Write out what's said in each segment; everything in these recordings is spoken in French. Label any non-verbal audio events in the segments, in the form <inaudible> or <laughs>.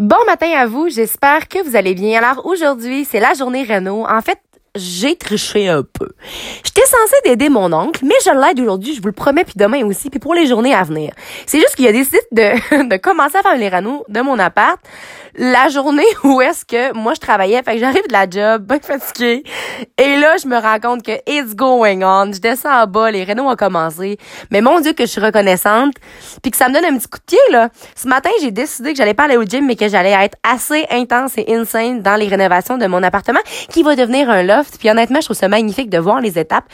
Bon matin à vous, j'espère que vous allez bien. Alors aujourd'hui, c'est la journée Renault. En fait, j'ai triché un peu. J'étais censée d'aider mon oncle, mais je l'aide aujourd'hui, je vous le promets, puis demain aussi, puis pour les journées à venir. C'est juste qu'il a décidé de, <laughs> de commencer à faire les Renault de mon appart la journée où est-ce que moi je travaillais, fait que j'arrive de la job, bien fatiguée, et là je me rends compte que it's going on, je descends en bas, les rénaux ont commencé, mais mon dieu que je suis reconnaissante, puis que ça me donne un petit coup de pied là. Ce matin j'ai décidé que j'allais pas aller au gym, mais que j'allais être assez intense et insane dans les rénovations de mon appartement, qui va devenir un loft. Puis honnêtement je trouve ça magnifique de voir les étapes.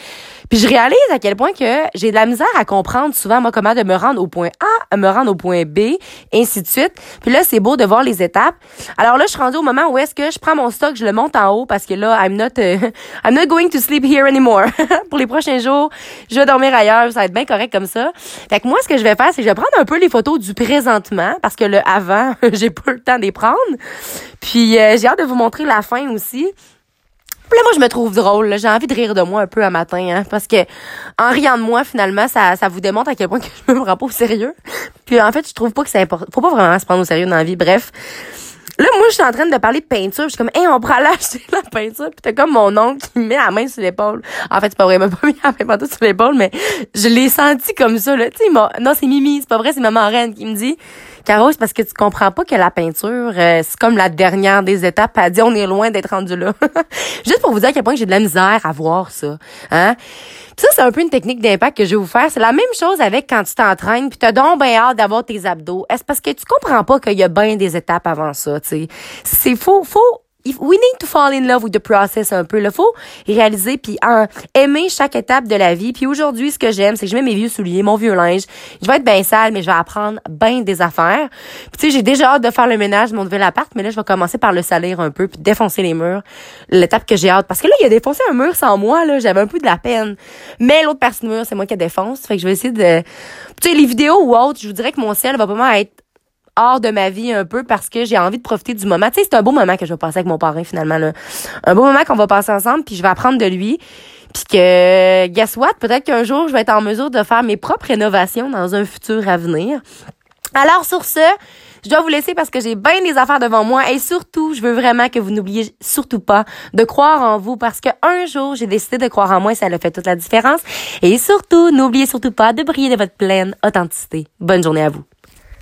Puis je réalise à quel point que j'ai de la misère à comprendre souvent moi comment de me rendre au point A, à me rendre au point B, ainsi de suite. Puis là c'est beau de voir les étapes. Alors là, je suis rendue au moment où est-ce que je prends mon stock, je le monte en haut parce que là, I'm not, uh, <laughs> I'm not going to sleep here anymore. <laughs> Pour les prochains jours, je vais dormir ailleurs, ça va être bien correct comme ça. Fait que moi, ce que je vais faire, c'est que je vais prendre un peu les photos du présentement parce que le avant, <laughs> j'ai pas le temps d'y prendre. Puis euh, j'ai hâte de vous montrer la fin aussi. Puis là, moi, je me trouve drôle. J'ai envie de rire de moi un peu à matin, hein, parce que en riant de moi, finalement, ça, ça vous démontre à quel point que je me prends pas au sérieux. Puis en fait, je trouve pas que c'est important. Faut pas vraiment se prendre au sérieux dans la vie. Bref, Là, moi, je suis en train de parler de peinture. Je suis comme, hey, on prend l'acheter la peinture. Puis t'as comme mon oncle qui me met la main sur l'épaule. En fait, c'est pas vrai, il m'a pas mis la main sur l'épaule, mais je l'ai senti comme ça, là. Tu sais, non, c'est Mimi, c'est pas vrai, c'est maman reine qui me dit, Caro, c'est parce que tu comprends pas que la peinture, euh, c'est comme la dernière des étapes. Elle dit, on est loin d'être rendu là. <laughs> Juste pour vous dire à quel point j'ai de la misère à voir ça. Hein? Ça, c'est un peu une technique d'impact que je vais vous faire. C'est la même chose avec quand tu t'entraînes, puis t'as donc bien hâte d'avoir tes abdos. Est-ce parce que tu comprends pas qu'il y a bien des étapes avant ça, tu? C'est faux, faux we need to fall in love with the process un peu. Il faut réaliser puis aimer chaque étape de la vie. Puis aujourd'hui, ce que j'aime, c'est que je mets mes vieux souliers, mon vieux linge. Je vais être bien sale, mais je vais apprendre bien des affaires. Puis tu sais, j'ai déjà hâte de faire le ménage de mon nouvel appart, mais là, je vais commencer par le salir un peu puis défoncer les murs. L'étape que j'ai hâte. Parce que là, il a défoncé un mur sans moi, là. J'avais un peu de la peine. Mais l'autre partie du mur, c'est moi qui défonce. Fait que je vais essayer de... Tu sais, les vidéos ou autres, je vous dirais que mon ciel va vraiment être hors de ma vie un peu parce que j'ai envie de profiter du moment. Tu sais, c'est un beau moment que je vais passer avec mon parrain finalement. Là. Un beau moment qu'on va passer ensemble, puis je vais apprendre de lui. Puis que, guess what, peut-être qu'un jour, je vais être en mesure de faire mes propres rénovations dans un futur à venir. Alors sur ce, je dois vous laisser parce que j'ai bien des affaires devant moi et surtout, je veux vraiment que vous n'oubliez surtout pas de croire en vous parce que un jour, j'ai décidé de croire en moi et ça a fait toute la différence. Et surtout, n'oubliez surtout pas de briller de votre pleine authenticité. Bonne journée à vous.